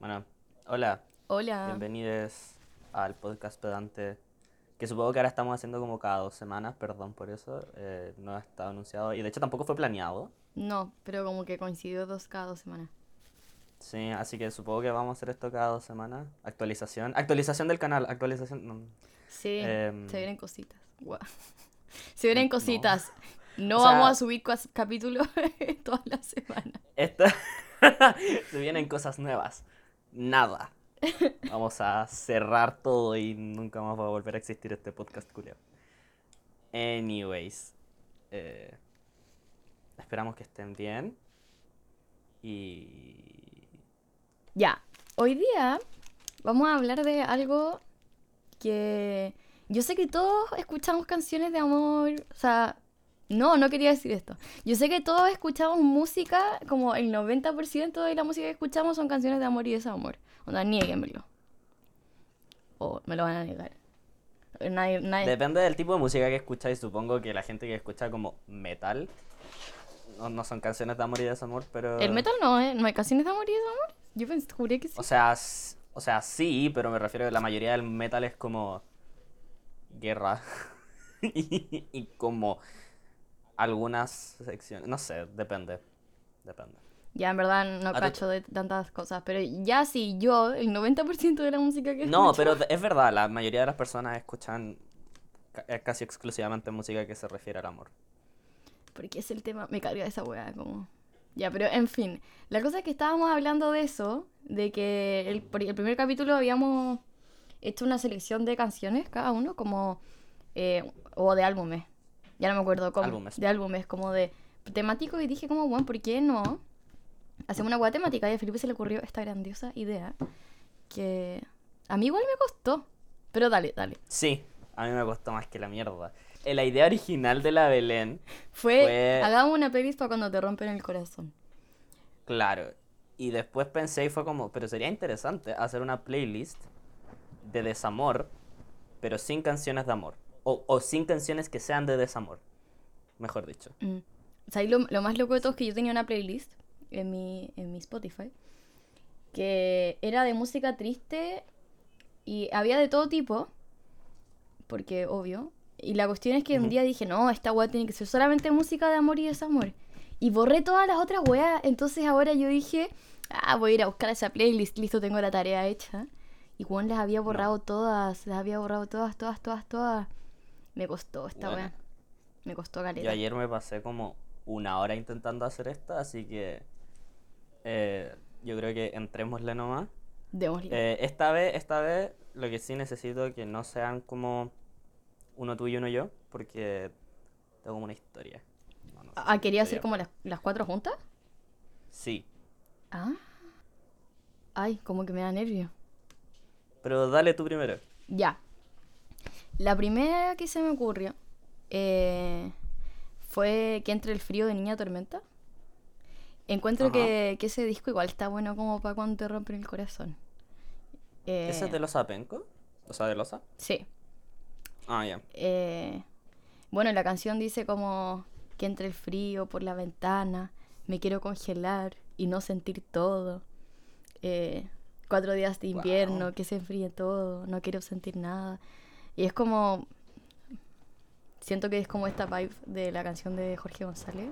Bueno, hola, Hola. bienvenidos al podcast pedante, que supongo que ahora estamos haciendo como cada dos semanas, perdón por eso, eh, no ha estado anunciado y de hecho tampoco fue planeado, No, pero como que coincidió dos cada dos semanas. sí, así que supongo que vamos a hacer esto cada dos semanas, actualización, actualización del canal, actualización, no, Sí, Em, se vienen cositas. Guau. Se vienen no. cositas. No O sea- vamos a subir capítulos todas las semanas. Esto, se vienen cosas nuevas, nada, vamos a cerrar todo y nunca más va a volver a existir este podcast culeo. Anyways, eh, esperamos que estén bien y... Ya, hoy día vamos a hablar de algo que yo sé que todos escuchamos canciones de amor, o sea, no, no quería decir esto. Yo sé que todos escuchamos música, como el 90% de la música que escuchamos son canciones de amor y desamor. O sea, nieguenmelo. O me lo van a negar. Nadie, nadie... Depende del tipo de música que escucháis, supongo que la gente que escucha como metal, no, no son canciones de amor y desamor, pero... El metal no, ¿eh? No hay canciones de amor y desamor. Yo pensé, juré que sí. O sea, o sea, sí, pero me refiero a que la mayoría del metal es como guerra y, y como algunas secciones, no sé, depende, depende. Ya, en verdad no cacho de tantas cosas. Pero ya sí, yo, el 90% de la música que No, escucho- pero es verdad, la mayoría de las personas escuchan eh, casi exclusivamente música que se refiere al amor. Porque es el tema, me carga esa weá, como... Ya, pero en fin, la cosa es que estábamos hablando de eso, de que el, el primer capítulo habíamos hecho una selección de canciones cada uno, como... eh, o de álbumes, ya no me acuerdo, como... Álbumes. De álbumes, como de temáticos, y dije como, bueno, ¿por qué no? Hacemos una weá temática, y a Felipe se le ocurrió esta grandiosa idea, que a mí igual me costó, pero dale, dale. Sí, a mí me costó más que la mierda. Eh, La idea original de la Belén, Fue, Fue- hagamos una playlist para cuando te rompen el corazón. claro, y después pensé y fue como, pero sería interesante hacer una playlist de desamor, pero sin canciones de amor. O, o sin canciones que sean de desamor, mejor dicho. Mm. O sea, y lo, lo más loco de todo es que yo tenía una playlist en mi, en mi Spotify que era de música triste y había de todo tipo, porque obvio. Y la cuestión es que un día dije, no, esta weá tiene que ser solamente música de amor y desamor. Y borré todas las otras weas. Entonces ahora yo dije, ah, voy a ir a buscar esa playlist. Listo, tengo la tarea hecha. Y Juan las había borrado todas, las había borrado todas, todas, todas, todas. Me costó esta Bueno. wea. Me costó caleta. Yo ayer me pasé como una hora intentando hacer esta, así que eh, yo creo que entrémosle nomás. Démosle. Eh, esta vez, esta vez, lo que sí necesito que no sean como uno tú y uno yo, porque tengo como una historia. No, no sé si Ah, quería hacer como las, las cuatro juntas. Sí, Ah. Ay, como que me da nervio. pero dale tú primero. Ya. La primera que se me ocurrió eh, fue que entre el frío de Niña Tormenta. Encuentro que, que ese disco igual está bueno como para cuando te rompen el corazón. Eh, ¿Ese es de Losa Penco? O sea, de Losa. Sí. Ah, ya. Eh, bueno, la canción dice como que entre el frío por la ventana, me quiero congelar y no sentir todo. Eh, cuatro días de invierno, que se enfríe todo, no quiero sentir nada. Y es como... Siento que es como esta vibe de la canción de Jorge González.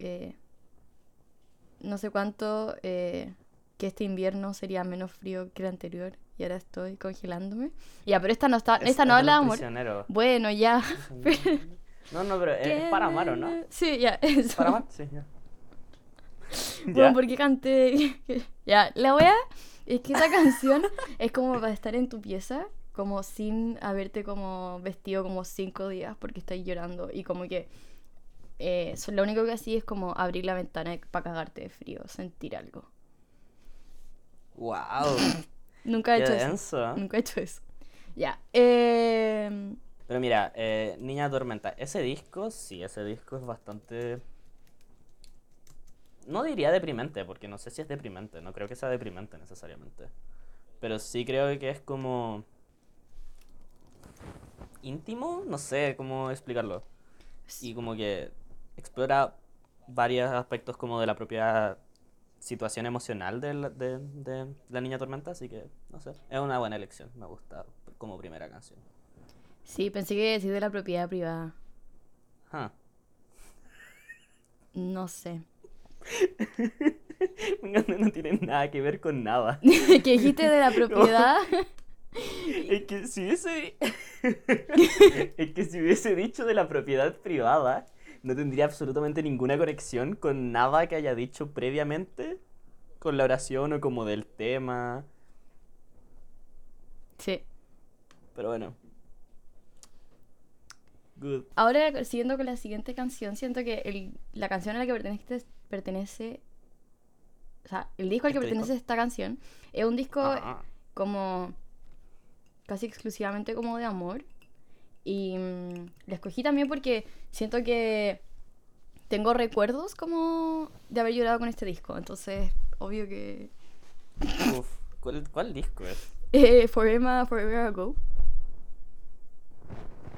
Eh, no sé cuánto eh, que este invierno sería menos frío que el anterior y ahora estoy congelándome. Ya, pero esta no está, Es- esta es no habla amor. Bueno, ya. No, no, pero es, es para amar, ¿o no? Sí, ya, eso. ¿Para amar? Sí, ya. Bueno, porque canté. ya, la wea es que esa canción es como para estar en tu pieza, como sin haberte como vestido como cinco días porque estás llorando y como que eh, lo único que así es como abrir la ventana para cagarte de frío, sentir algo. Wow. Nunca he Qué hecho eso. denso. Nunca he hecho eso. Ya. Eh, Pero mira, eh, Niña Tormenta, ese disco, sí, ese disco es bastante... No diría deprimente, porque no sé si es deprimente, no creo que sea deprimente necesariamente. Pero sí creo que es como... íntimo, no sé cómo explicarlo. Y como que explora varios aspectos como de la propia situación emocional de la, de, de la Niña Tormenta, así que, no sé, es una buena elección, me gusta como primera canción. Sí, pensé que decir de la propiedad privada. Ah. No sé. no tiene nada que ver con nada. ¿Qué dijiste de la propiedad? Es que si hubiese. es que si hubiese dicho de la propiedad privada, no tendría absolutamente ninguna conexión con nada que haya dicho previamente. Con la oración o como del tema. Sí. Pero bueno. Good. Ahora, siguiendo con la siguiente canción, siento que el- la canción a la que pertenece, pertenece. O sea, el disco al que ¿Este pertenece disco? esta canción es un disco Ah, como casi exclusivamente como de amor. Y mm, la escogí también porque siento que tengo recuerdos como de haber llorado con este disco. Entonces, obvio que... uf. ¿Cuál, ¿Cuál disco es? Eh, Forever, Forever Ago.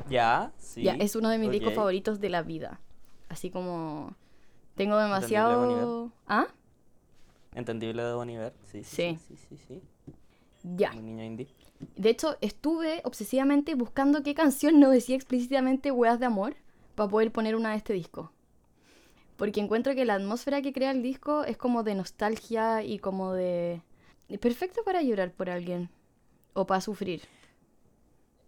Ya, sí. Ya, es uno de mis discos favoritos de la vida. Así como... Tengo demasiado... ¿Ah? Entendible de Bon Iver. Sí, Sí. sí, sí, sí, sí, sí. Ya. Un niño indie. De hecho, estuve obsesivamente buscando qué canción no decía explícitamente weas de amor para poder poner una de este disco. Porque encuentro que la atmósfera que crea el disco es como de nostalgia y como de... Perfecto para llorar por alguien. O para sufrir.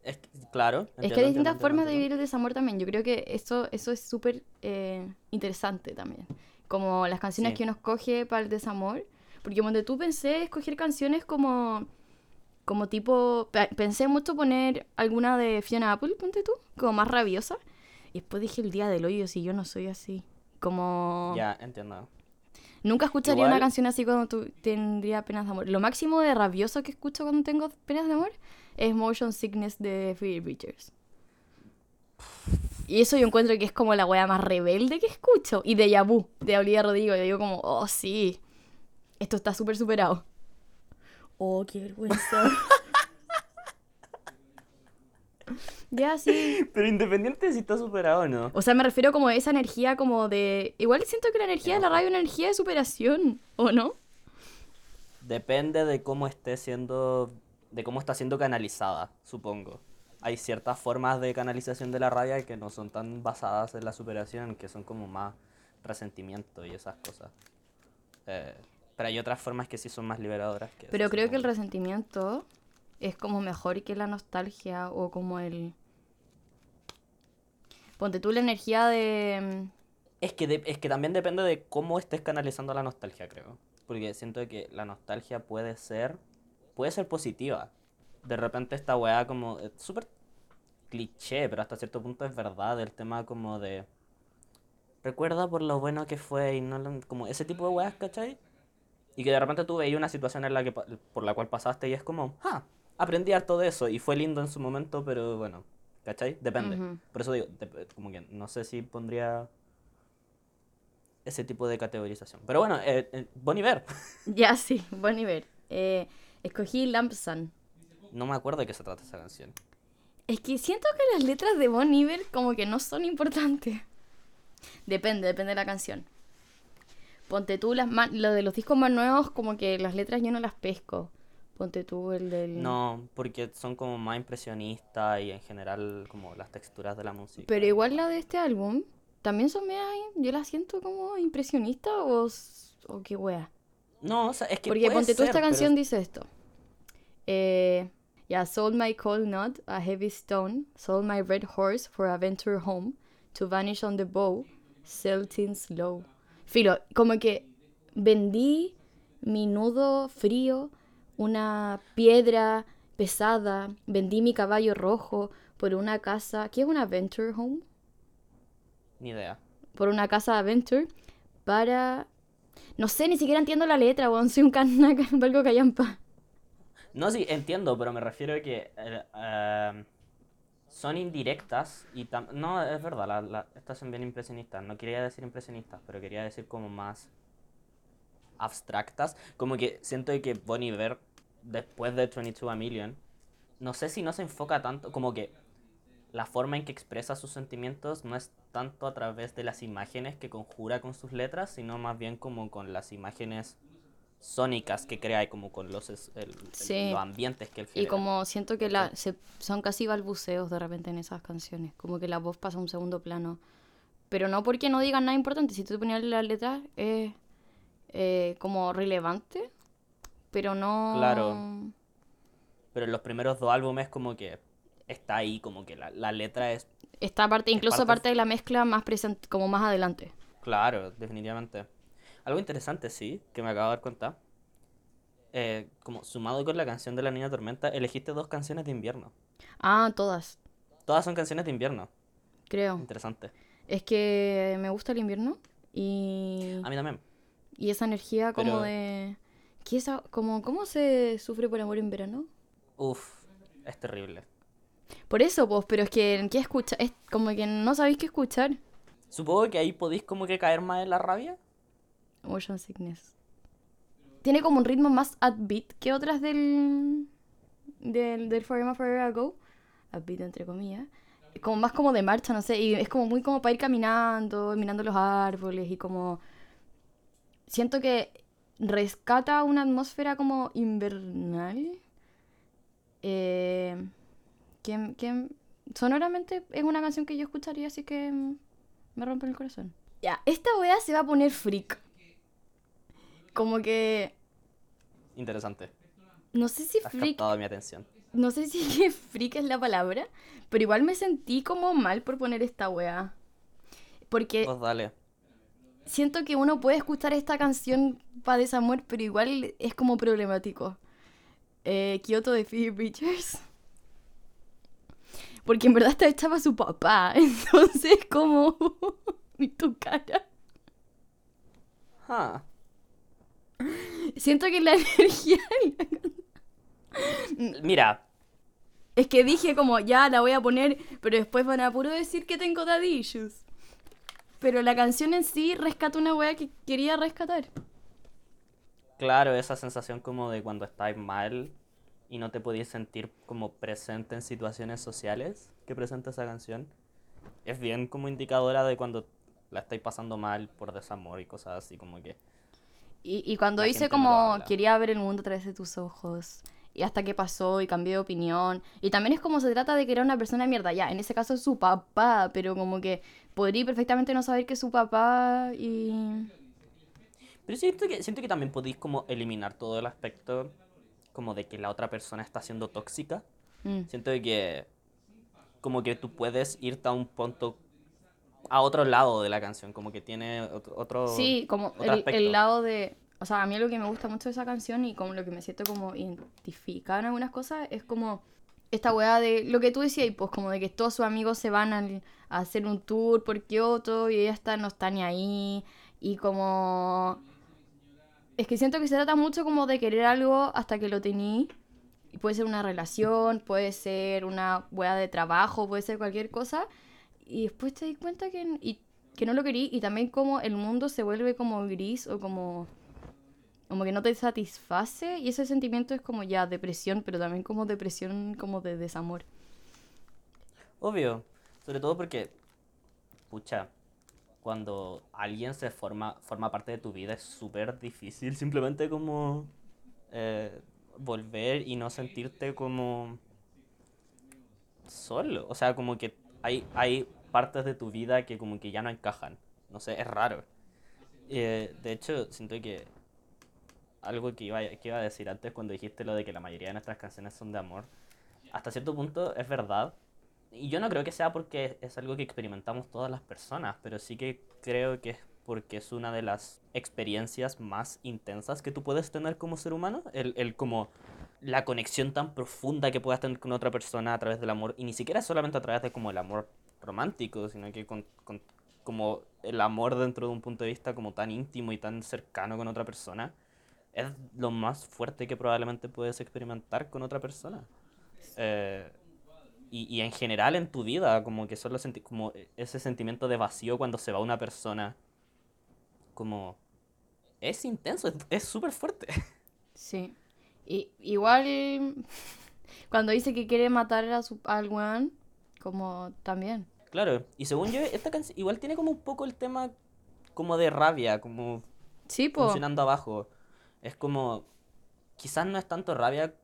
Es que- claro. es que hay distintas entiendo, formas de vivir el desamor también. Yo creo que eso, eso es súper eh, interesante también. Como las canciones Sí. que uno escoge para el desamor. Porque donde tú pensé escoger canciones como... Como tipo... pe- Pensé mucho poner alguna de Fiona Apple, ponte tú. Como más rabiosa. Y después dije el día del hoyo, si yo no soy así. Como... Ya, entiendo. Nunca escucharía una canción así cuando tú tendría penas de amor. Lo máximo de rabioso que escucho cuando tengo penas de amor es Motion Sickness de Phoebe Bridgers. Y eso yo encuentro que es como la wea más rebelde que escucho. Y de Yabu, de Olivia Rodrigo. Yo digo como, oh sí, esto está súper superado. Oh, qué vergüenza. ya, sí. Pero independiente de si está superado o no. O sea, me refiero como a esa energía como de... Igual siento que la energía de la radio es una energía de superación, ¿o no? Depende de cómo esté siendo, de cómo está siendo canalizada, supongo. Hay ciertas formas de canalización de la rabia que no son tan basadas en la superación, que son como más resentimiento y esas cosas. Eh, pero hay otras formas que sí son más liberadoras. Que Pero creo que el resentimiento es como mejor que la nostalgia o como el... Ponte tú la energía de... Es que, de- es que también depende de cómo estés canalizando la nostalgia, creo. Porque siento que la nostalgia puede ser, puede ser positiva. De repente esta weá como, es súper cliché, pero hasta cierto punto es verdad, el tema como de... Recuerda por lo bueno que fue y no como ese tipo de weas, ¿cachai? Y que de repente tú veías una situación en la que, por la cual pasaste y es como, ah, aprendí harto de eso y fue lindo en su momento, pero bueno, ¿cachai? Depende. Por eso digo, como que no sé si pondría ese tipo de categorización. Pero bueno, eh, eh, Bon Iver. Ya, sí, buen nivel. Eh, escogí Lamp Sun. No me acuerdo de qué se trata esa canción. Es que siento que las letras de Bon Iver como que no son importantes. Depende, depende de la canción. Ponte tú las ma- lo de los discos más nuevos, como que las letras yo no las pesco. Ponte tú el del... No, porque son como más impresionistas y en general como las texturas de la música. Pero igual la de este álbum, también son medias, yo la siento como impresionista o, o qué wea. No, o sea, es que Porque puede ponte tú ser, esta pero- canción dice esto. Eh, yeah, sold my cold nut, a heavy stone, sold my red horse for a venture home, to vanish on the bow, selting slow. Filo, como que vendí mi nudo frío, una piedra pesada, vendí mi caballo rojo por una casa, ¿qué es una venture home? Ni idea. por una casa Adventure para... No sé, ni siquiera entiendo la letra, weón. Soy un cana, valgo callampa. No, sí, entiendo, pero me refiero a que eh, eh, son indirectas y tam- no, es verdad, la- estas son bien impresionistas. No quería decir impresionistas, pero quería decir como más abstractas. Como que siento que Bon Iver, después de 22 A Million, no sé si no se enfoca tanto, como que la forma en que expresa sus sentimientos no es tanto a través de las imágenes que conjura con sus letras, sino más bien como con las imágenes sónicas que crea y como con los, es- el- el- Sí. los ambientes que él Y genera. como siento que la, se- son casi balbuceos de repente en esas canciones, como que la voz pasa a un segundo plano. Pero no porque no digan nada importante, si tú te ponías la letra es eh, como relevante, pero no... Claro. Pero en los primeros dos álbumes como que está ahí, como que la, la letra es Esta parte, Es incluso parte- parte de la mezcla más presente, como más adelante. Claro, definitivamente. Algo interesante, sí, que me acabo de dar cuenta. Eh, como sumado con la canción de la Niña Tormenta, elegiste dos canciones de invierno. Ah, todas, Todas son canciones de invierno. creo. Interesante. Es que me gusta el invierno y, A mí también. y esa energía como Pero- de... ¿Qué es como, ¿Cómo se sufre por amor en verano? Uf, es terrible. Por eso, pues, pero es que, ¿qué escucha? Es como que no sabéis qué escuchar. Supongo que ahí podéis como que caer más en la rabia. Motion Sickness. Tiene como un ritmo más upbeat que otras del, del, del Forever Forever Ago. Upbeat entre comillas. Como más como de marcha, no sé. Y es como muy como para ir caminando, mirando los árboles y como... Siento que rescata una atmósfera como invernal. Eh, que, que sonoramente es una canción que yo escucharía, así que me rompe el corazón. Ya, esta wea se va a poner freak. Como que. Interesante. No sé si Has freak. mi atención. No sé si freak es la palabra. Pero igual me sentí como mal por poner esta wea. Porque Vos dale. siento que uno puede escuchar esta canción para desamor, pero igual es como problemático. Eh, Kyoto de Phoebe Bridgers. Porque en verdad está hecha para su papá. Entonces, como. y tu cara. Ah, Siento que la energía. Mira, Es que dije como, ya la voy a poner, pero después van a puro decir que tengo daddy issues. Pero la canción en sí rescata una wea que quería rescatar. claro, esa sensación como de cuando estáis mal y no te podías sentir como presente en situaciones sociales que presenta esa canción, es bien como indicadora de cuando la estáis pasando mal por desamor y cosas así como que... Y, y cuando La lo como, quería ver el mundo a través de tus ojos. Y hasta que pasó y cambié de opinión. Y también es como se trata de que era una persona de mierda. Ya, en ese caso es su papá, pero como que podría perfectamente no saber que es su papá y... Pero siento que, siento que también podéis como eliminar todo el aspecto como de que la otra persona está siendo tóxica. Mm. Siento que como que tú puedes irte a un punto a otro lado de la canción, como que tiene otro, Sí, como otro el, el lado de... O sea, a mí lo que me gusta mucho de esa canción y como lo que me siento como identificada en algunas cosas es como esta weá de lo que tú decías, pues como de que todos sus amigos se van al- a hacer un tour por Kioto y ella está, no está ni ahí. Y como... Es que siento que se trata mucho como de querer algo hasta que lo tení. Y puede ser una relación, puede ser una weá de trabajo, puede ser cualquier cosa. Y después te di cuenta que, y, que no lo querí. Y también como el mundo se vuelve como gris o como... Como que no te satisface. Y ese sentimiento es como ya depresión, pero también como depresión como de desamor. Obvio, sobre todo porque, pucha, cuando alguien se forma, forma parte de tu vida es súper difícil simplemente como eh, volver y no sentirte como solo. O sea, como que hay, hay partes de tu vida que como que ya no encajan. No sé, es raro. Eh, de hecho, siento que algo que iba, que iba a decir antes cuando dijiste lo de que la mayoría de nuestras canciones son de amor, hasta cierto punto es verdad. Y yo no creo que sea porque es algo que experimentamos todas las personas, pero sí que creo que es porque es una de las experiencias más intensas que tú puedes tener como ser humano. El, el como la conexión tan profunda que puedas tener con otra persona a través del amor. Y ni siquiera solamente a través de como el amor romántico, sino que con, con como el amor dentro de un punto de vista como tan íntimo y tan cercano con otra persona. Es lo más fuerte que probablemente puedes experimentar con otra persona. Eh, y, y en general en tu vida, como que solo senti como ese sentimiento de vacío cuando se va una persona, como es intenso, es- súper fuerte. Sí. Y, igual cuando dice que quiere matar a su Como también. Claro, y según yo, esta canción igual tiene como un poco el tema como de rabia, como Sí, po. funcionando abajo. Es como, quizás no es tanto rabia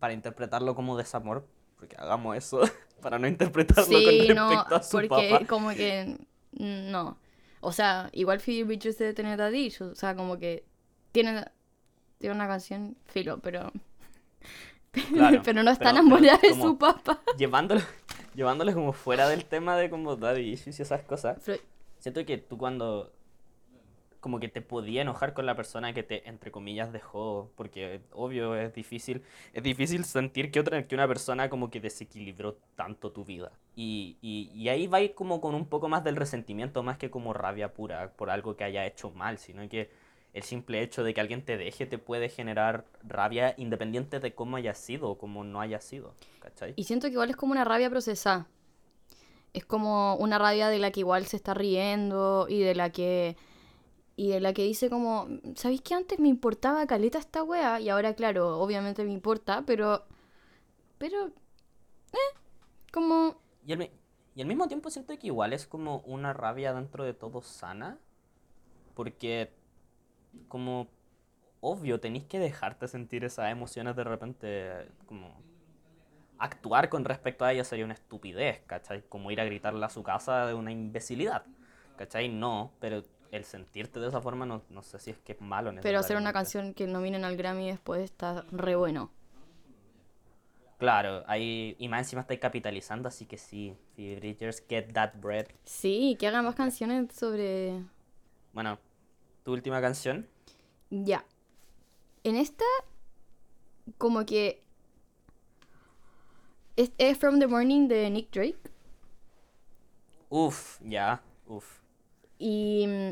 para interpretarlo como desamor, porque hagamos eso para no interpretarlo Sí, con no, respecto a su porque papá. como que no. O sea, igual Phoebe Bridgers debe tener daddy O sea, como que tiene, tiene una canción filo, pero. Claro, pero no está enamorada de su papá. Llevándolo, llevándolo como fuera del tema de como daddy issues y esas cosas. Pero- Siento que tú cuando como que te podía enojar con la persona que te, entre comillas, dejó, porque obvio es difícil, es difícil sentir que otra, que una persona como que desequilibró tanto tu vida. Y, y, y ahí va como con un poco más del resentimiento, más que como rabia pura por algo que haya hecho mal, sino que el simple hecho de que alguien te deje te puede generar rabia independiente de cómo haya sido o cómo no haya sido, ¿cachai? Y siento que igual es como una rabia procesada. Es como una rabia de la que igual se está riendo y de la que. Y de la que dice como, ¿sabéis que antes me importaba caleta esta wea? Y ahora, claro, obviamente me importa, pero. Pero. Eh, como. Y al, y al mismo tiempo siento que igual es como una rabia dentro de todo sana, porque como obvio tenéis que dejarte sentir esas emociones de repente, como actuar con respecto a ellas sería una estupidez, ¿cachai? Como ir a gritarle a su casa de una imbecilidad, ¿cachai? No, pero el sentirte de esa forma no, no sé si es que es malo Pero hacer una canción que nominen al Grammy después está re bueno. Claro, ahí, y más encima estáis capitalizando, así que sí, Phoebe Bridgers, get that bread. Sí, que hagan más canciones sobre. Bueno, tu última canción. Ya. En esta, como que. Es, es From the Morning de Nick Drake. Uf, ya, uf. Y mm,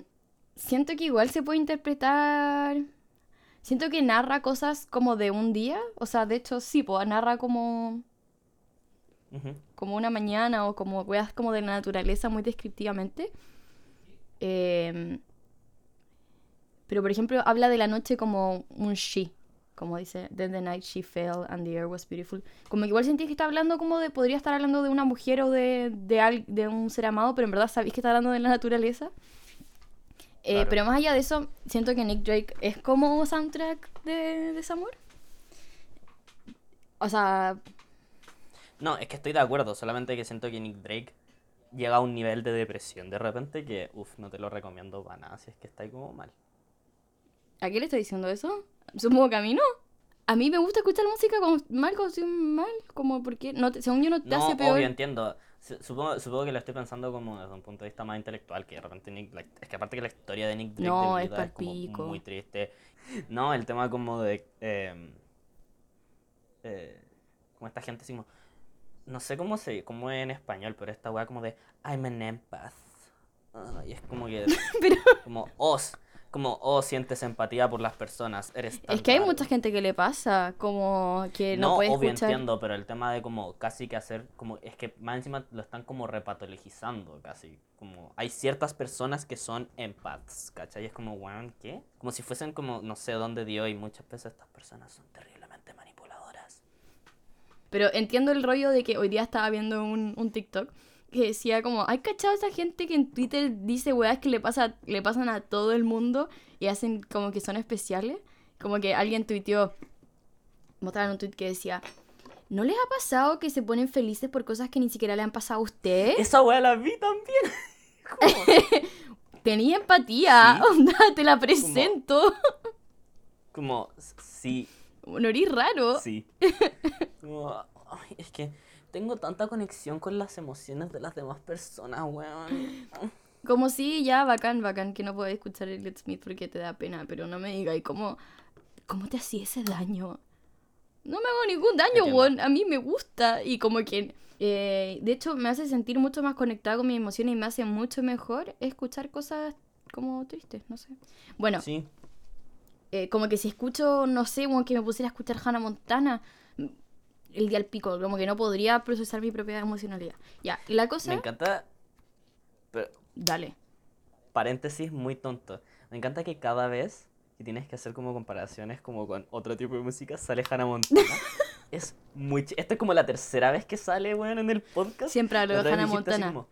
siento que igual se puede interpretar. Siento que narra cosas como de un día. O sea, de hecho, sí, pues narra como, como una mañana o como weas como de la naturaleza muy descriptivamente. Em, pero, por ejemplo, habla de la noche como un she. Como dice, Then the night she fell and the air was beautiful. Como que igual sentís que está hablando como de. Podría estar hablando de una mujer o de, de, al- de un ser amado, pero en verdad sabéis que está hablando de la naturaleza. Eh, Claro. Pero más allá de eso, siento que Nick Drake es como soundtrack de desamor. O sea, No, es que estoy de acuerdo, solamente que siento que Nick Drake llega a un nivel de depresión de repente que, uf, no te lo recomiendo para nada, si es que está ahí como mal. ¿A qué le estoy diciendo eso? ¿Supongo que a mí no? A mí me gusta escuchar música con mal, con mal, como porque, no te- según yo, no te No, hace peor. obvio, entiendo. Su- Supongo, supongo que lo estoy pensando como desde un punto de vista más intelectual, que de repente Nick, es que aparte que la historia de Nick Drake No, de es vida es como muy triste. No, el tema como de eh, eh, como esta gente así como no sé cómo se cómo es en español, pero esta weá como de I'm an empath. Ah, y es como que Pero- como os como oh sientes empatía por las personas, eres tan Es que hay raro". mucha gente que le pasa, como que no, No, puede obvio escuchar. entiendo, pero el tema de como casi que hacer, como es que más encima lo están como repatologizando casi. Como hay ciertas personas que son empaths, ¿cachai? Es como, weón, ¿qué? Como si fuesen como, no sé dónde dio y muchas veces estas personas son terriblemente manipuladoras. Pero entiendo el rollo de que hoy día estaba viendo un, un TikTok que decía como, ¿hay cachado esa gente que en Twitter dice weas que le, pasa, le pasan a todo el mundo y hacen como que son especiales? Como que alguien tuiteó, mostraron un tweet que decía, ¿no les ha pasado que se ponen felices por cosas que ni siquiera le han pasado a ustedes? Esa weá la vi también. Tenía empatía, Sí. onda, te la presento. Como, sí, No eres raro. sí. Como, ay, es que tengo tanta conexión con las emociones de las demás personas, weón. Como si ya, bacán, bacán, que no puedes escuchar el Let Smith porque te da pena, pero no me digas, ¿y cómo, cómo te hacía ese daño? No me hago ningún daño, weón, a mí me gusta y como que, eh, de hecho, me hace sentir mucho más conectada con mis emociones y me hace mucho mejor escuchar cosas como tristes, no sé. Bueno, Sí, eh, como que si escucho, no sé, como que me pusiera a escuchar Hannah Montana, el día al pico, como que no podría procesar mi propia emocionalidad. Ya, y la cosa, me encanta. Pero, dale. paréntesis muy tonto. Me encanta que cada vez que tienes que hacer como comparaciones como con otro tipo de música sale Hannah Montana. es muy... chi- Esta es como la tercera vez que sale, weón, en el podcast. Siempre hablo de Hannah Montana. como-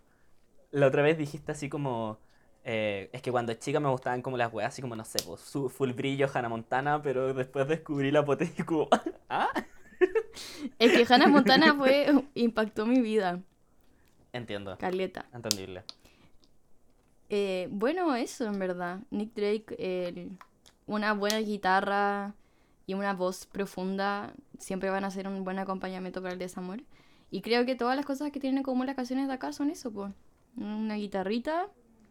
la otra vez dijiste así como... eh, es que cuando chica me gustaban como las weas así como, no sé, pues, full brillo Hannah Montana, pero después descubrí la potencia y como... ¿Ah? Es que Hannah Montana fue. impactó mi vida. Entiendo. Caleta. Entendible. Eh, bueno, eso en verdad. Nick Drake, el- una buena guitarra y una voz profunda siempre van a ser un buen acompañamiento para el desamor. Y creo que todas las cosas que tienen en común las canciones de acá son eso, pues. Una guitarrita.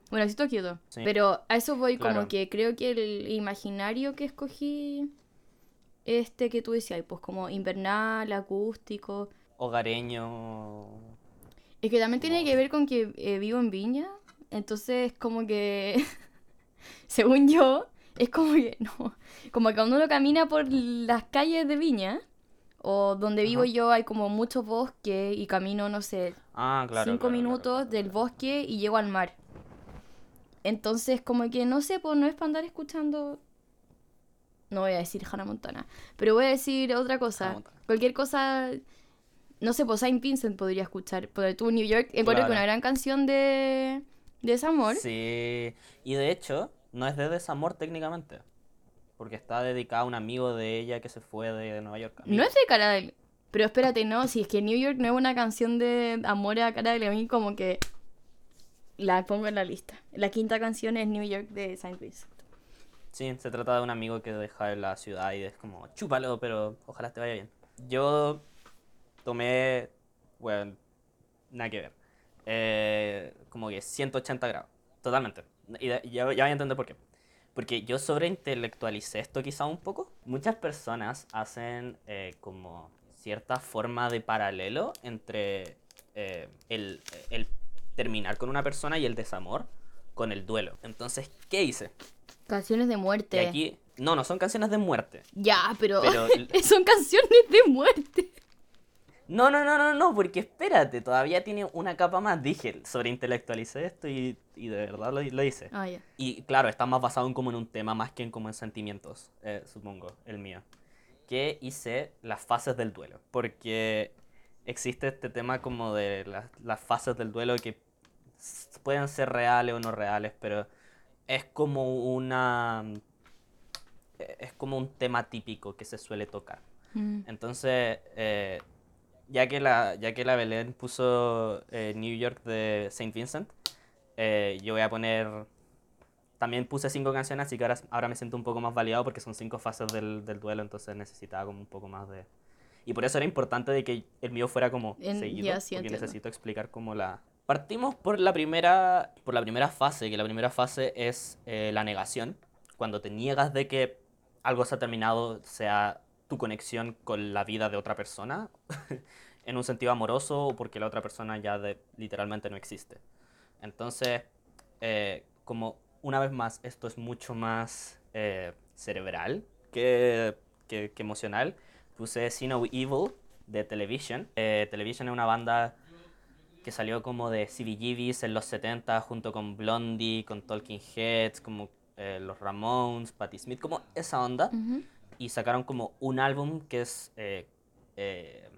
Bueno, así todo quieto. Sí. Pero a eso voy como que creo que el imaginario que escogí, este que tú decías, pues como invernal, acústico. Hogareño... Es que también tiene que ver con que eh, vivo en Viña, entonces como que, según yo, es como que, no, como que cuando uno camina por las calles de Viña, o donde vivo Ajá. yo hay como mucho bosque y camino, no sé, Ah, claro. cinco claro, minutos claro, del bosque y llego al mar. Entonces como que, no sé, pues no es para andar escuchando... No voy a decir Hannah Montana, pero voy a decir otra cosa. Cualquier cosa no sé, pues Saint Vincent podría escuchar. Por tú, New York, encuentro que Claro. una gran canción de, de desamor. Sí, y de hecho, no es de desamor técnicamente, porque está dedicada a un amigo de ella que se fue de Nueva York. No es de cara de... Pero espérate, no, si es que New York no es una canción de amor a cara de Levine, como que la pongo en la lista. La quinta canción es New York de Saint Vincent. Sí, se trata de un amigo que deja la ciudad y es como, chúpalo, pero ojalá te vaya bien. Yo tomé, bueno, nada que ver, eh, como que 180 grados, totalmente. Y ya, ya voy a entender por qué. Porque yo sobreintelectualicé esto quizá un poco. Muchas personas hacen eh, como cierta forma de paralelo entre eh, el, el terminar con una persona y el desamor con el duelo. Entonces, ¿qué hice? Canciones de Y muerte. aquí, no, no son canciones de muerte. Ya, pero, Pero- son canciones de muerte. No, no, no, no, no, porque espérate, todavía tiene una capa más. Dije, sobreintelectualicé esto y, y de verdad lo, lo hice. Ah, ya. Y claro, está más basado en como en un tema más que en como en sentimientos, eh, supongo, el mío. Que hice las fases del duelo. Porque existe este tema como de las, las fases del duelo que pueden ser reales o no reales, pero es como una... Es como un tema típico que se suele tocar. Mm. Entonces, eh, ya, que la, ya que la Belén puso eh, New York de Saint Vincent, eh, yo voy a poner... También puse cinco canciones, así que ahora, ahora me siento un poco más validado porque son cinco fases del, del duelo, entonces necesitaba como un poco más de... Y por eso era importante de que el mío fuera como En- seguido, sí, porque entiendo. necesito explicar cómo la... Partimos por la primera, por la primera fase, que la primera fase es eh, la negación, cuando te niegas de que algo se ha terminado, sea tu conexión con la vida de otra persona, en un sentido amoroso o porque la otra persona ya de- literalmente no existe. Entonces, eh, como una vez más, esto es mucho más eh, cerebral que, que- que emocional, puse See No Evil de Television. Eh, Television es una banda que salió como de CBGBs en los 70 junto con Blondie, con Talking Heads, como eh, los Ramones, Patti Smith, como esa onda Ujú. y sacaron como un álbum que es eh, eh,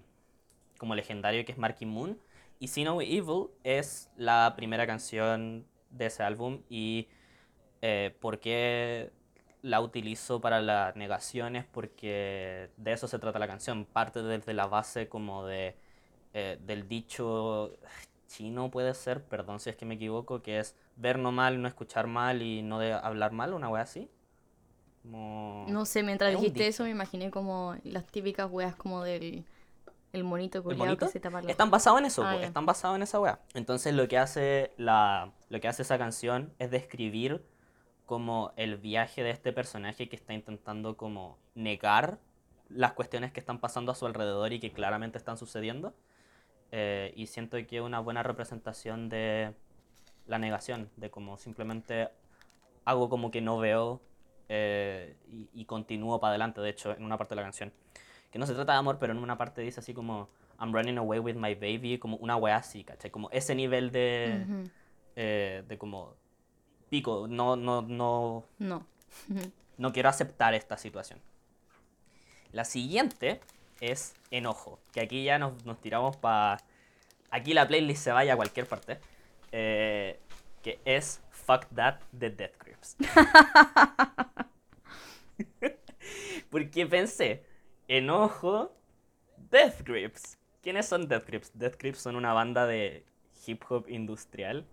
como legendario, que es Marky Moon. Y See No Evil es la primera canción de ese álbum y eh, por qué la utilizo para la negación es porque de eso se trata la canción. Parte desde la base como de, eh, del dicho chino puede ser, perdón si es que me equivoco, que es ver no mal, no escuchar mal y no de hablar mal, una wea así. Como... No sé, mientras Es dijiste eso me imaginé como las típicas weas como del el monito ¿El culiao bonito? que se tapa los Están basados en eso, Ah, están basados en esa wea. Entonces lo que hace la, lo que hace esa canción es describir como el viaje de este personaje que está intentando como negar las cuestiones que están pasando a su alrededor y que claramente están sucediendo. Eh, y siento que es una buena representación de la negación, de como simplemente hago como que no veo eh, y, y continúo para adelante, de hecho, en una parte de la canción. Que no se trata de amor, pero en una parte dice así como I'm running away with my baby, como una wea así, ¿cachai? Como ese nivel de, Ujú. eh, de como pico, no, no, no, No. no quiero aceptar esta situación. La siguiente es Enojo. Que aquí ya nos, nos tiramos para... Aquí la playlist se vaya a cualquier parte. Eh, que es Fuck That de Death Grips. Porque pensé, Enojo, Death Grips. ¿Quiénes son Death Grips? Death Grips son una banda de hip hop industrial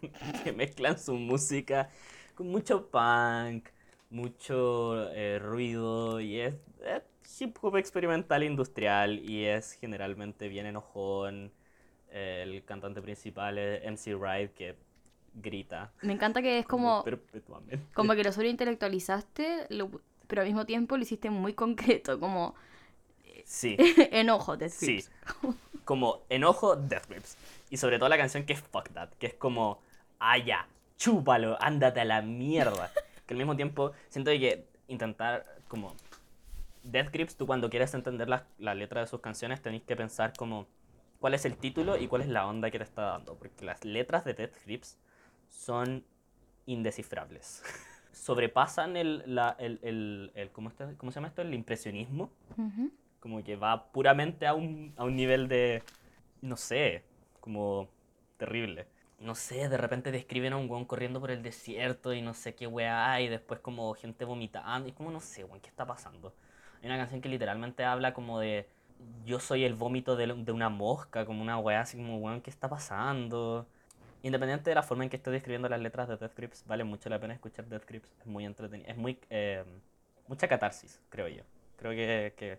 que mezclan su música con mucho punk, mucho eh, ruido y es, es hip hop experimental industrial y es generalmente bien enojón. El cantante principal es MC Ride que grita Me encanta que es como, perpetuamente. como que lo sobreintelectualizaste, lo- pero al mismo tiempo lo hiciste muy concreto, como Sí, enojo, Death sí. Como enojo, Death Grips. Y sobre todo la canción que es Fuck That, que es como, ah ya, chúpalo, ándate a la mierda. Que al mismo tiempo siento que intentar como... Death Grips, tú cuando quieres entender la, la letra de sus canciones tenés que pensar como cuál es el título y cuál es la onda que te está dando. Porque las letras de Death Grips son indescifrables. Sobrepasan el, la, el, el, el- ¿cómo, está- ¿cómo se llama esto? El impresionismo Ujú. como que va puramente a un, a un nivel de, no sé, como terrible. No sé, de repente describen a un weón corriendo por el desierto y no sé qué weá, y después como gente vomitando, y como no sé, weón, ¿qué está pasando? Hay una canción que literalmente habla como de, yo soy el vómito de, de una mosca, como una weá así como, weón, ¿qué está pasando? Independiente de la forma en que estoy describiendo las letras de Death Grips, vale mucho la pena escuchar Death Grips, es muy entretenido, es muy, eh, mucha catarsis, creo yo. Creo que, que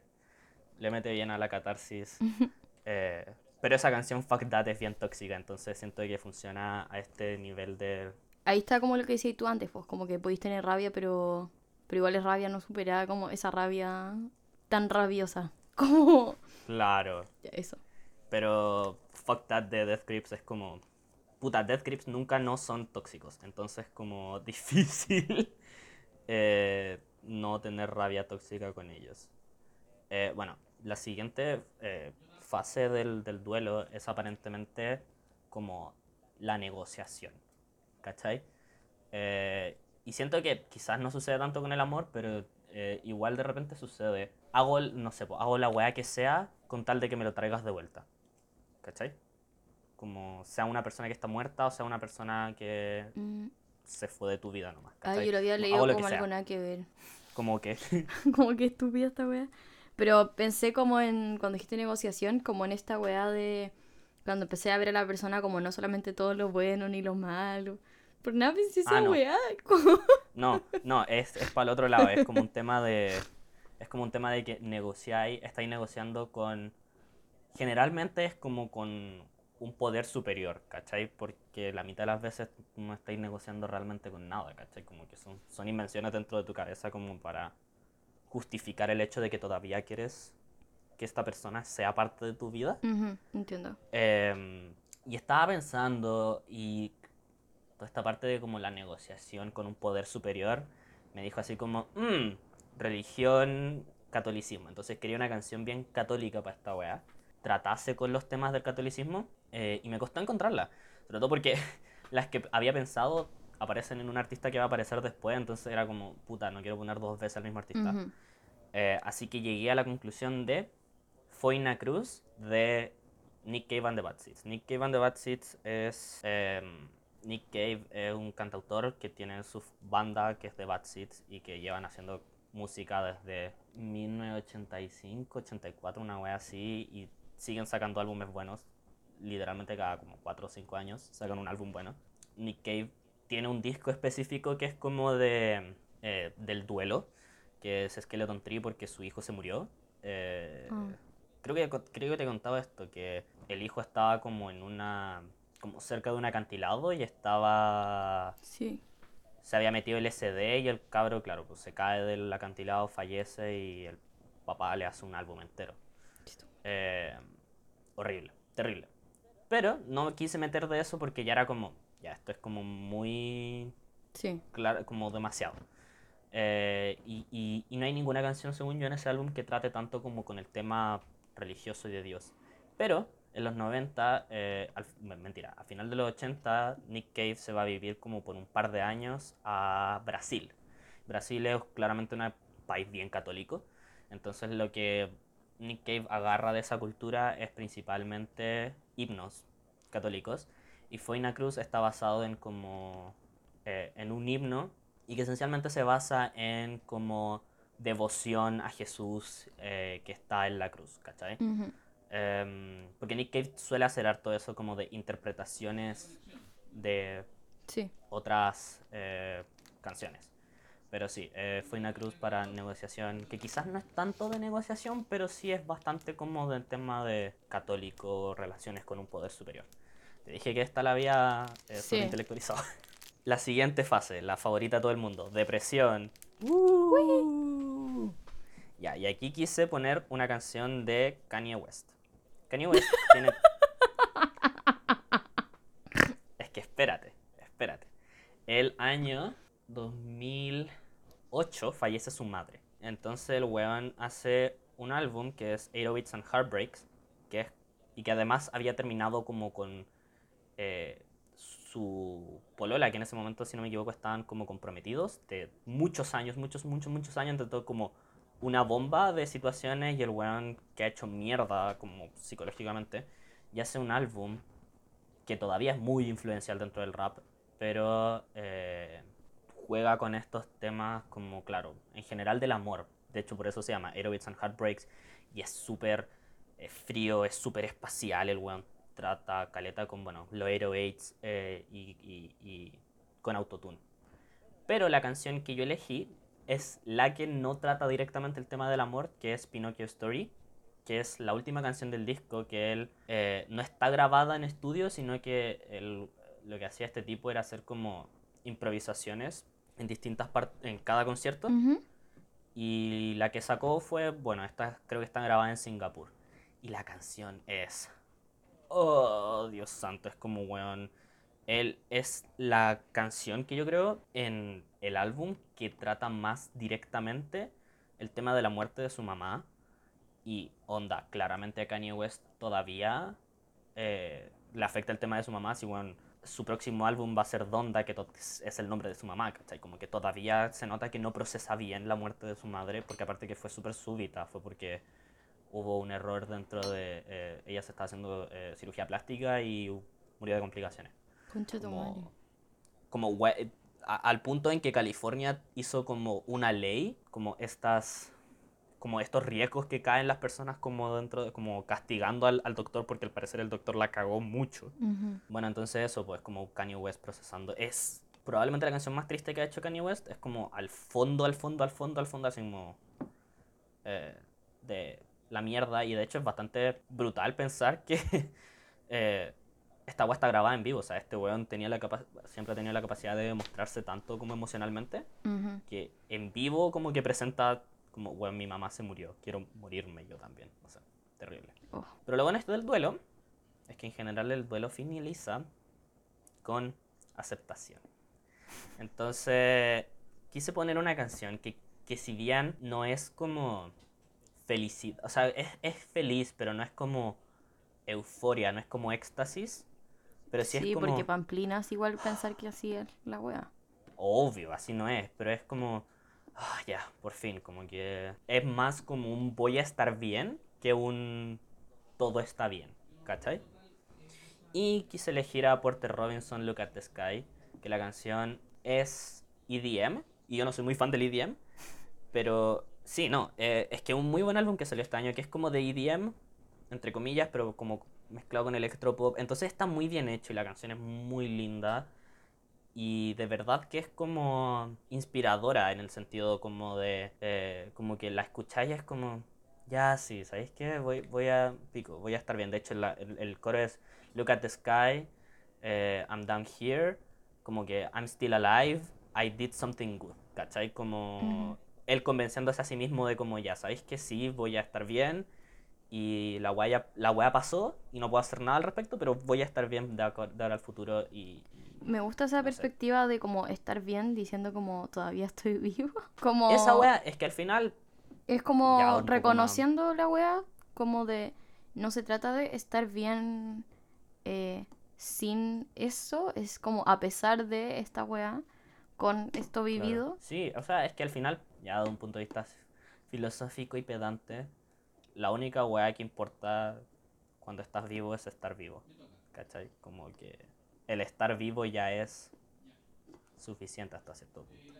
le mete bien a la catarsis. eh, pero esa canción Fuck That es bien tóxica, entonces siento que funciona a este nivel de... Ahí está como lo que decías tú antes, pues, como que podéis tener rabia, pero, pero igual es rabia no superada como esa rabia tan rabiosa. Como Claro, ya, eso. pero Fuck That de Death Grips es como... Puta, Death Grips nunca no son tóxicos, entonces como difícil eh, no tener rabia tóxica con ellos. Eh, bueno, la siguiente eh, fase del, del duelo es aparentemente como la negociación, ¿cachai? Eh, y siento que quizás no sucede tanto con el amor, pero eh, igual de repente sucede. Hago, el- no sé, hago la weá que sea con tal de que me lo traigas de vuelta, ¿cachai? Como sea una persona que está muerta o sea una persona que Mm. se fue de tu vida nomás, Ay, ¿cachai? yo lo había Como leído como que algo nada que ver. Como que... como que estúpida esta wea. Pero pensé como en, cuando dijiste negociación, como en esta wea de cuando empecé a ver a la persona como no solamente todo lo bueno ni lo malo. Por nada pensé esa Ah, no. como- No, no, es, es para el otro lado, es como un tema de... Es como un tema de que negociáis, estáis negociando con... Generalmente es como con un poder superior, ¿cachai? Porque la mitad de las veces no estáis negociando realmente con nada, ¿cachai? Como que son, son invenciones dentro de tu cabeza como para justificar el hecho de que todavía quieres que esta persona sea parte de tu vida. Entiendo. Em, y estaba pensando, y toda esta parte de como la negociación con un poder superior, me dijo así como, "Mm, religión, catolicismo. Entonces quería una canción bien católica para esta weá. Tratase con los temas del catolicismo, eh, y me costó encontrarla. Sobre todo porque las que había pensado aparecen en un artista que va a aparecer después, entonces era como, puta, no quiero poner dos veces al mismo artista. Eh, así que llegué a la conclusión de Foina Cruz de Nick Cave and the Bad Seeds. Nick Cave and the Bad Seeds es. em, Nick Cave es un cantautor que tiene su banda que es The Bad Seeds y que llevan haciendo música desde 1985, 84, una wea así, y siguen sacando álbumes buenos. Literalmente cada como 4 o 5 años sacan un álbum bueno. Nick Cave tiene un disco específico que es como de eh, del duelo, que es Skeleton Tree porque su hijo se murió. Eh, Ah. creo, que, creo que te contaba esto, que el hijo estaba como en una, como cerca de un acantilado y estaba, Sí. se había metido el SD y el cabro, claro, pues se cae del acantilado, fallece y el papá le hace un álbum entero. Eh, horrible, terrible. Pero no me quise meter de eso porque ya era como, ya, esto es como muy Sí. claro, como demasiado. Eh, y, y- y no hay ninguna canción, según yo, en ese álbum que trate tanto como con el tema religioso y de Dios. Pero en los 90, eh, al- me- mentira, a final de los 80, Nick Cave se va a vivir como por un par de años a Brasil. Brasil es claramente un país bien católico. Entonces lo que Nick Cave agarra de esa cultura es principalmente himnos católicos. Y Foina Cruz está basado en como eh, en un himno y que esencialmente se basa en como devoción a Jesús eh, que está en la cruz, ¿cachai? Em, porque Nick Cave suele hacer harto eso como de interpretaciones de otras eh, canciones. Pero sí, eh, fue una cruz para negociación, que quizás no es tanto de negociación, pero sí es bastante como del tema de católico, relaciones con un poder superior. Te dije que esta la había eh, intelectualizado. La siguiente fase, la favorita de todo el mundo, depresión. Ya, y aquí quise poner una canción de Kanye West. Kanye West tiene... es que espérate, espérate. El año 2008 fallece su madre. Entonces el weón hace un álbum que es 808s and Heartbreaks, que es, y que además había terminado como con eh, su polola, que en ese momento, si no me equivoco, estaban como comprometidos de muchos años, muchos, muchos, muchos años, todo como una bomba de situaciones y el weón que ha hecho mierda como psicológicamente y hace un álbum que todavía es muy influencial dentro del rap, pero eh, juega con estos temas como, claro, en general del amor. De hecho, por eso se llama Aerobits and Heartbreaks y es súper frío, es súper espacial. El weón trata caleta con, bueno, los 808 eh, y, y, y con autotune. Pero la canción que yo elegí es la que no trata directamente el tema del amor, que es Pinocchio Story, que es la última canción del disco que él eh, no está grabada en estudio, sino que él, lo que hacía este tipo era hacer como improvisaciones en distintas partes, en cada concierto. Y la que sacó fue, bueno, esta creo que está grabada en Singapur. Y la canción es... Oh, Dios santo, es como, weón... Él es la canción que yo creo en el álbum que trata más directamente el tema de la muerte de su mamá. Y onda, claramente a Kanye West todavía eh, le afecta el tema de su mamá. Si bueno, su próximo álbum va a ser Donda, que es el nombre de su mamá, ¿cachai? Como que todavía se nota que no procesa bien la muerte de su madre, porque aparte que fue súper súbita, fue porque hubo un error dentro de... Eh, ella se estaba haciendo eh, cirugía plástica y murió de complicaciones como, como al punto en que California hizo como una ley, como estas como estos riesgos que caen las personas como dentro de, como castigando al, doctor porque al parecer el doctor la cagó mucho. Bueno, entonces eso pues como Kanye West procesando. Es probablemente la canción más triste que ha hecho Kanye West. Es como al fondo, al fondo, al fondo, al fondo, así como eh, de la mierda. Y de hecho es bastante brutal pensar que eh, esta agua está grabada en vivo, o sea, este weón tenía la siempre ha tenido la capacidad de mostrarse tanto como emocionalmente, que en vivo como que presenta como, weón, mi mamá se murió, quiero morirme yo también, o sea, terrible. Oh. Pero lo bueno esto del duelo es que en general el duelo finaliza con aceptación. Entonces, quise poner una canción que, que si bien no es como felicidad, o sea, es, es feliz, pero no es como euforia, no es como éxtasis, pero sí, es como... porque Pamplinas igual pensar que así es la wea. Obvio, así no es, pero es como... Ah, ya, por fin, como que es más como un voy a estar bien que un todo está bien, ¿cachai? Y quise elegir a Porter Robinson, Look at the Sky, que la canción es EDM, y yo no soy muy fan del EDM, pero sí, no, eh, es que un muy buen álbum que salió este año, que es como de EDM, entre comillas, pero como mezclado con electropop. Entonces está muy bien hecho y la canción es muy linda. Y de verdad que es como inspiradora en el sentido como de, eh, como que la escucháis es como, ya sí, ¿sabéis qué? Voy, voy a, pico, voy a estar bien. De hecho, el, coro es, look at the sky, eh, I'm down here, como que I'm still alive, I did something good, ¿cachai? Como él convenciéndose a sí mismo de como, ya, ¿sabéis que sí? Voy a estar bien y la weá, la pasó y no puedo hacer nada al respecto, pero voy a estar bien de, ahora al futuro y... Me gusta esa perspectiva de como estar bien diciendo como todavía estoy vivo. Como... Esa weá es que al final... Es como reconociendo la weá como de... No se trata de estar bien eh, sin eso, es como a pesar de esta weá, con esto vivido. Sí, o sea, es que al final, ya de un punto de vista filosófico y pedante, la única weá que importa cuando estás vivo es estar vivo. ¿Cachai? Como que el estar vivo ya es suficiente hasta cierto punto.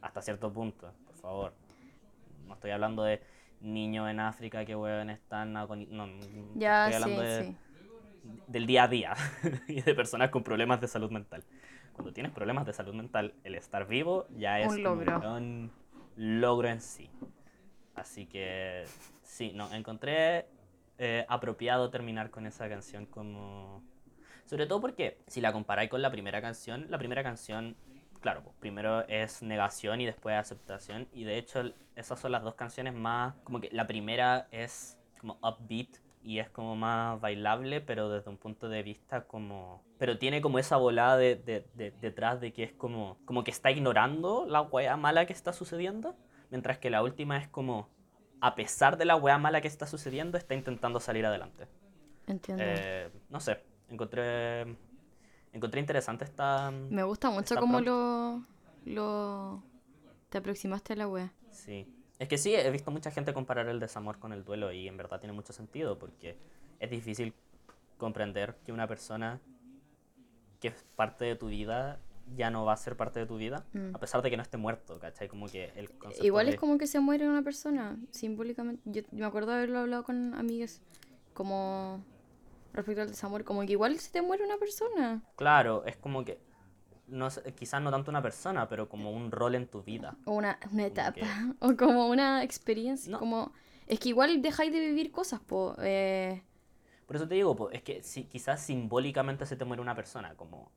Hasta cierto punto, por favor. No estoy hablando de niños en África que weón están agoni- No, Ya, estoy sí, hablando de, sí. del día a día y de personas con problemas de salud mental. Cuando tienes problemas de salud mental, el estar vivo ya es Un logro. un logro en sí. Así que sí, no, encontré eh, apropiado terminar con esa canción como... Sobre todo porque si la comparáis con la primera canción, la primera canción, claro, pues, primero es negación y después aceptación. Y de hecho esas son las dos canciones más... Como que la primera es como upbeat y es como más bailable, pero desde un punto de vista como... Pero tiene como esa volada de, de- de- detrás de que es como, como que está ignorando la wea mala que está sucediendo, mientras que la última es como, a pesar de la wea mala que está sucediendo, está intentando salir adelante. Entiendo. Eh, no sé, encontré, encontré interesante esta... Me gusta mucho cómo lo, lo... Te aproximaste a la wea. Sí. Es que sí, he visto mucha gente comparar el desamor con el duelo y en verdad tiene mucho sentido porque es difícil comprender que una persona que es parte de tu vida ya no va a ser parte de tu vida, Mm. a pesar de que no esté muerto, ¿cachai? Como que el Igual de- es como que se muere una persona, simbólicamente. Yo me acuerdo de haberlo hablado con amigas, como respecto al desamor, como que igual se te muere una persona. Claro, es como que, no quizás no tanto una persona, pero como un rol en tu vida. O una, una etapa, que- o como una experiencia, No. como... Es que igual dejáis de vivir cosas, po. eh, Por eso te digo, po, es que si, quizás simbólicamente se te muere una persona, como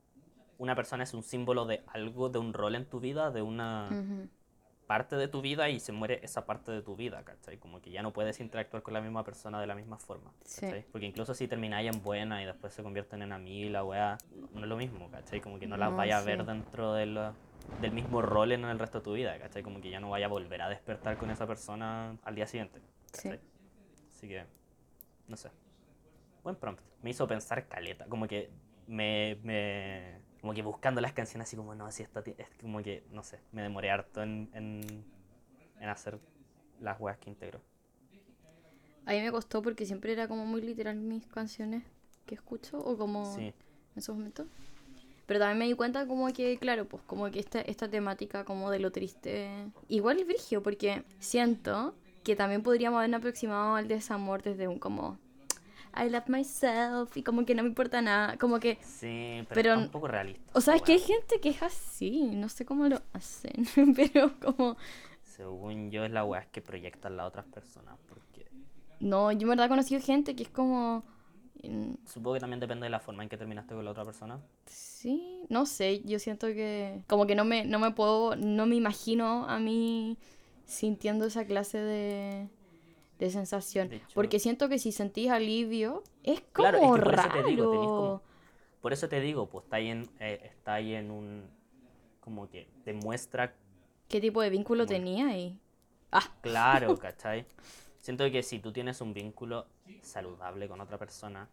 una persona es un símbolo de algo, de un rol en tu vida, de una ujú. parte de tu vida y se muere esa parte de tu vida, ¿cachai? Como que ya no puedes interactuar con la misma persona de la misma forma, Sí. ¿cachai? Porque incluso si termináis en buena y después se convierten en amigas, la weá, no es lo mismo, ¿cachai? Como que no las No, vaya a ver dentro de la- del mismo rol en el resto de tu vida, ¿cachai? Como que ya no vaya a volver a despertar con esa persona al día siguiente, Sí. Así que, no sé. Buen prompt. Me hizo pensar caleta. Como que me, me- Como que buscando las canciones así como, no, si esto ti- es como que, no sé, me demoré harto en, en, en hacer las weas que integro. A mí me costó porque siempre era como muy literal mis canciones que escucho, o como Sí. en esos momentos. Pero también me di cuenta como que, claro, pues como que esta, esta temática como de lo triste, igual es brigio, porque siento que también podríamos habernos aproximado al desamor desde un como, I love myself, y como que no me importa nada, como que, Sí, pero, Pero- un poco realista. o sea, es que hay gente que es así, no sé cómo lo hacen, pero como, Según yo, es la wea que proyectan las otras personas. Porque no, yo en verdad he conocido gente que es como, supongo que también depende de la forma en que terminaste con la otra persona. Sí, no sé, yo siento que como que no me, no me puedo, no me imagino a mí sintiendo esa clase de, de sensación. De Porque siento que si sentís alivio, es como Claro, es que por eso raro. te digo, como- Por eso te digo, pues está ahí en, eh, está ahí en un... Como que demuestra ¿Qué tipo de vínculo Bueno. tenía ahí? Ah, Claro, ¿cachai? Siento que si tú tienes un vínculo saludable con otra persona,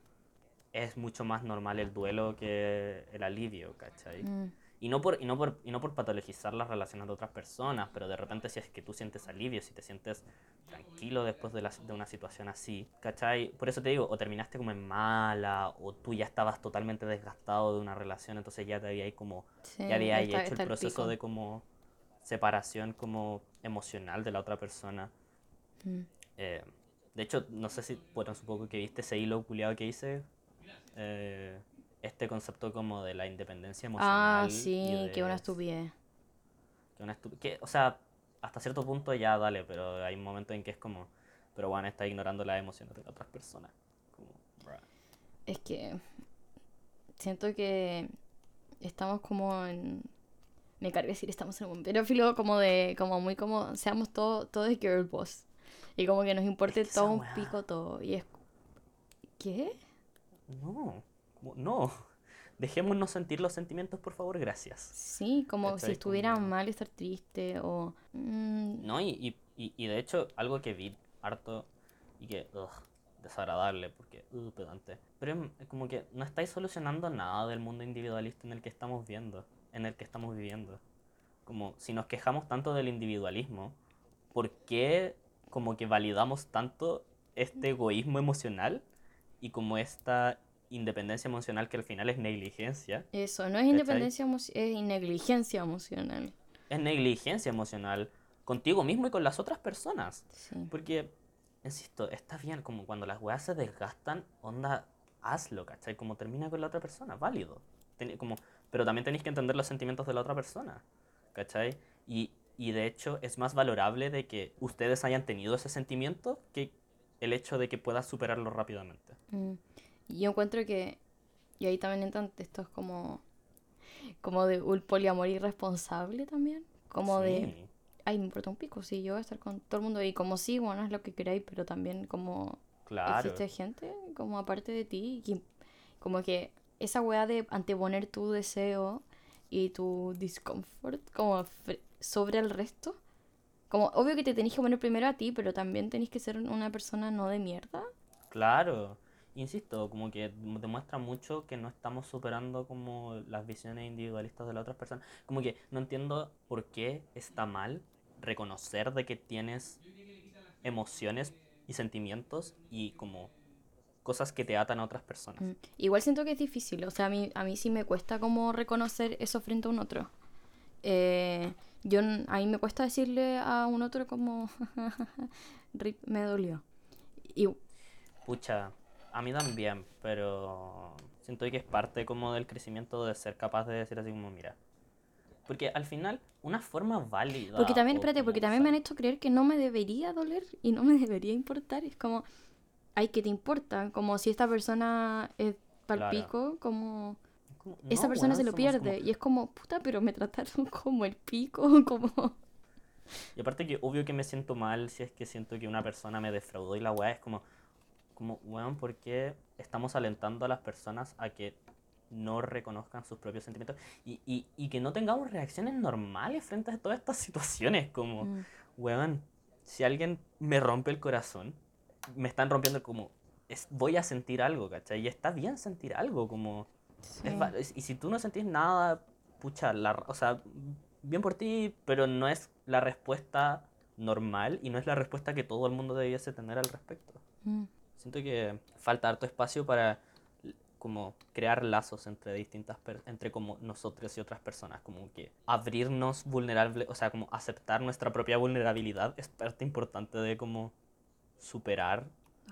es mucho más normal el duelo que el alivio, ¿cachai? mm, Y no por, y no por, y no por patologizar las relaciones de otras personas, pero de repente si es que tú sientes alivio, si te sientes tranquilo después de, la- de una situación así, ¿cachai? Por eso te digo, o terminaste como en mala, o tú ya estabas totalmente desgastado de una relación, entonces ya te había ahí como sí, ya había está- hecho el proceso de como separación como emocional de la otra persona. Mm. Eh, de hecho, no sé si, bueno, supongo que viste ese hilo culiado que hice. eh, este concepto como de la independencia emocional. Ah, sí, y qué una de- estupidez. que una estu- que, o sea, hasta cierto punto ya dale, pero hay momentos en que es como, pero bueno, está ignorando las emociones de las otras personas. Como. Es que siento que estamos como en... Me carga decir estamos en un... Filo como de... Como muy como... Seamos todos todo de girl boss. Y como que nos importe Es que todo un pico todo. Y es... ¿Qué? No, no. Dejémonos sentir los sentimientos, por favor, gracias. Sí, como si estuviera Como- mal estar triste o... mm, No, y, y, y, de hecho, algo que vi harto y que, ugh, desagradable, porque, uh, pedante. Pero es como que no estáis solucionando nada del mundo individualista en el que estamos viendo, en el que estamos viviendo. Como si nos quejamos tanto del individualismo, ¿por qué como que validamos tanto este egoísmo emocional y como esta independencia emocional que al final es negligencia? Eso, no es independencia emocional, es negligencia emocional. Es negligencia emocional contigo mismo y con las otras personas. Sí. Porque, insisto, está bien, como cuando las weas se desgastan, onda, hazlo, ¿cachai? Como termina con la otra persona, válido. Ten- como, pero también tenéis que entender los sentimientos de la otra persona, ¿cachai? Y, y de hecho es más valorable de que ustedes hayan tenido ese sentimiento que el hecho de que puedas superarlo rápidamente. Mm. Y yo encuentro que, y ahí también entran estos como, como de un poliamor irresponsable también, como de, ay, me importa un pico, sí, yo voy a estar con todo el mundo y como sí, bueno, es lo que queráis, pero también como claro. existe gente como aparte de ti, y como que esa weá de anteponer tu deseo y tu discomfort como sobre el resto. Como, obvio que te tenés que poner primero a ti, pero también tenés que ser una persona no de mierda. Claro, insisto, como que demuestra mucho que no estamos superando como las visiones individualistas de las otras personas. Como que no entiendo por qué está mal reconocer de que tienes emociones y sentimientos y como cosas que te atan a otras personas. Mm. Igual siento que es difícil, o sea, a mí, a mí sí me cuesta como reconocer eso frente a un otro. Eh, yo, a mí me cuesta decirle a un otro como, "Rip, me dolió. Y Pucha, a mí también, pero siento que es parte como del crecimiento de ser capaz de decir así como, mira. Porque al final, una forma válida. Porque también, espérate, porque también me han hecho creer que no me debería doler y no me debería importar. Es como, ay, ¿qué te importa? Como si esta persona es Claro. palpico, como como, esa persona se lo pierde. como- Y es como, puta, pero me trataron como el pico, como... Y aparte que obvio que me siento mal si es que siento que una persona me defraudó y la weá es como, como, weón, ¿por qué estamos alentando a las personas a que no reconozcan sus propios sentimientos y, y, y que no tengamos reacciones normales frente a todas estas situaciones? Como, Mm, weón, si alguien me rompe el corazón, me están rompiendo como, es, voy a sentir algo, ¿cachai? Y está bien sentir algo, como... sí. Es y si tú no sentís nada, pucha, la, o sea, bien por ti, pero no es la respuesta normal y no es la respuesta que todo el mundo debiese tener al respecto. Mm, Siento que falta harto espacio para como crear lazos entre distintas entre como nosotros y otras personas, como que abrirnos vulnerable, o sea, como aceptar nuestra propia vulnerabilidad es parte importante de como superar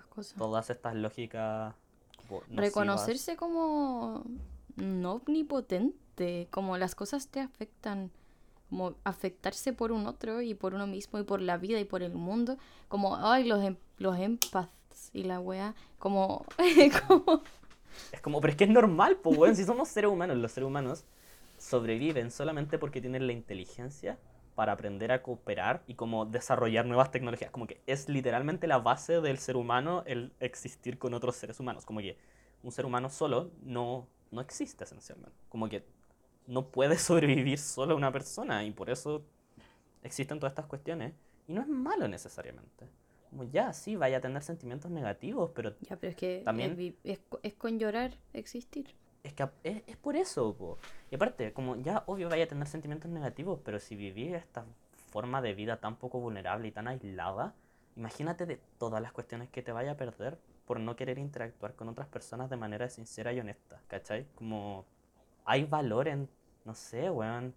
cosas. todas estas lógicas como. Reconocerse como no omnipotente, como las cosas te afectan, como afectarse por un otro y por uno mismo y por la vida y por el mundo, como, ay, los, em- los empaths y la wea, como, como Es como, pero es que es normal, pues, weón. Si somos seres humanos, los seres humanos sobreviven solamente porque tienen la inteligencia para aprender a cooperar y como desarrollar nuevas tecnologías. Como que es literalmente la base del ser humano el existir con otros seres humanos. Como que un ser humano solo no, no existe esencialmente. Como que no puede sobrevivir solo una persona y por eso existen todas estas cuestiones. Y no es malo necesariamente. Como ya, sí, vaya a tener sentimientos negativos, pero Ya, pero es que También- es, con llorar existir. Es que es, es por eso, po. Y aparte, como ya obvio vaya a tener sentimientos negativos, pero si vivís esta forma de vida tan poco vulnerable y tan aislada, imagínate de todas las cuestiones que te vaya a perder por no querer interactuar con otras personas de manera sincera y honesta, ¿cachai? Como hay valor en, no sé, weón,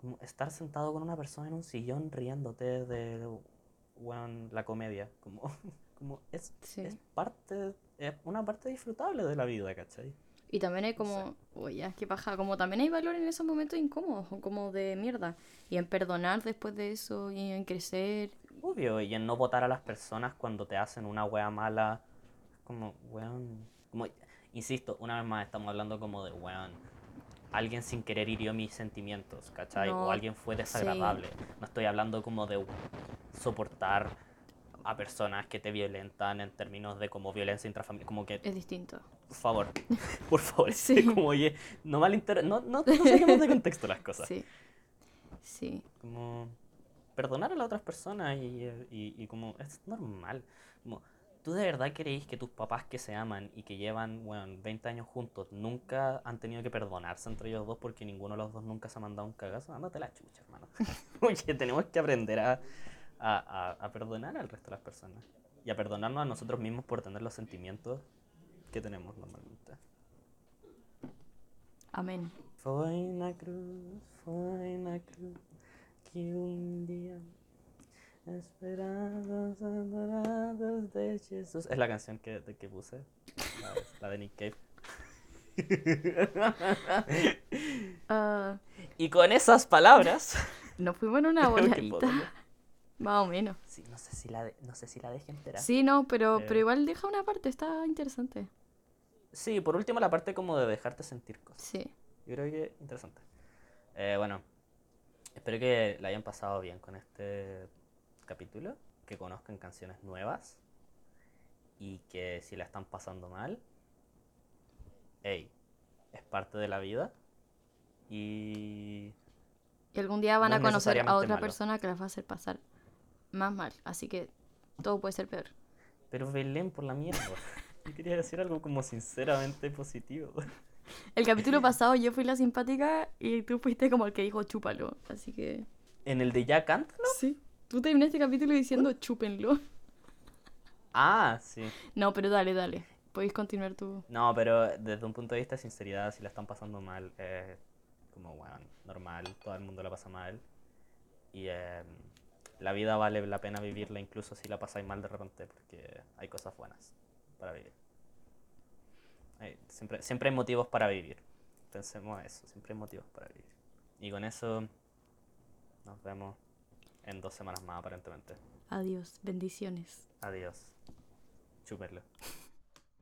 como estar sentado con una persona en un sillón riéndote de, weón, la comedia, como, como es, Sí. es parte, es una parte disfrutable de la vida, ¿cachai? Y también hay como, oye, qué paja, como también hay valor en esos momentos incómodos, o como de mierda. Y en perdonar después de eso, y en crecer. Obvio, y en no votar a las personas cuando te hacen una wea mala. Como, weón. Como, insisto, una vez más estamos hablando como de, weón. Alguien sin querer hirió mis sentimientos, ¿cachai? No, o alguien fue desagradable. No estoy hablando como de soportar a personas que te violentan en términos de como violencia intrafamiliar. Como que, Es distinto. por favor, por favor, Sí. como, oye, no malinter... No, no, no saquemos de contexto las cosas. Sí. Sí. como perdonar a las otras personas y, y, y como es normal. Como, ¿Tú de verdad creéis que tus papás que se aman y que llevan, bueno, 20 años juntos nunca han tenido que perdonarse entre ellos dos porque ninguno de los dos nunca se ha mandado un cagazo? Ándate la chucha, hermano. Oye, tenemos que aprender a, a, a, a perdonar al resto de las personas. Y a perdonarnos a nosotros mismos por tener los sentimientos que tenemos normalmente. Amén. Foi na cruz, foi na cruz que un día esperados, adorados de Jesús. Es la canción que, de que puse, la, la de Nick Cave. Ah, Y con esas palabras, nos fuimos en una voladita. Más o menos. Sí, no sé si la, de- no sé si la deje entera. Sí, no, pero, Eh. pero igual deja una parte, está interesante. Sí, por último la parte como de dejarte sentir cosas. Sí. Yo creo que interesante. Eh, bueno, espero que la hayan pasado bien con este capítulo, que conozcan canciones nuevas y que si la están pasando mal, hey, es parte de la vida y Y algún día van No a conocer a otra malo. persona que las va a hacer pasar más mal. Así que todo puede ser peor. pero Belén por la mierda. Yo quería decir algo como sinceramente positivo. El capítulo pasado yo fui la simpática y tú fuiste como el que dijo chúpalo. Así que. En el de ya cántalo. Sí. Tú terminaste este capítulo diciendo chúpenlo. Ah, sí. No, pero dale, dale. Podéis continuar tú. No, pero desde un punto de vista de sinceridad, si la están pasando mal, es como, bueno, normal, todo el mundo la pasa mal. Y em, la vida vale la pena vivirla incluso si la pasáis mal de repente, porque hay cosas buenas para vivir. Hay- siempre, siempre hay motivos para vivir. Pensemos eso, siempre hay motivos para vivir. Y con eso nos vemos en dos semanas más aparentemente. Adiós. Bendiciones. Adiós. Chúpenlo.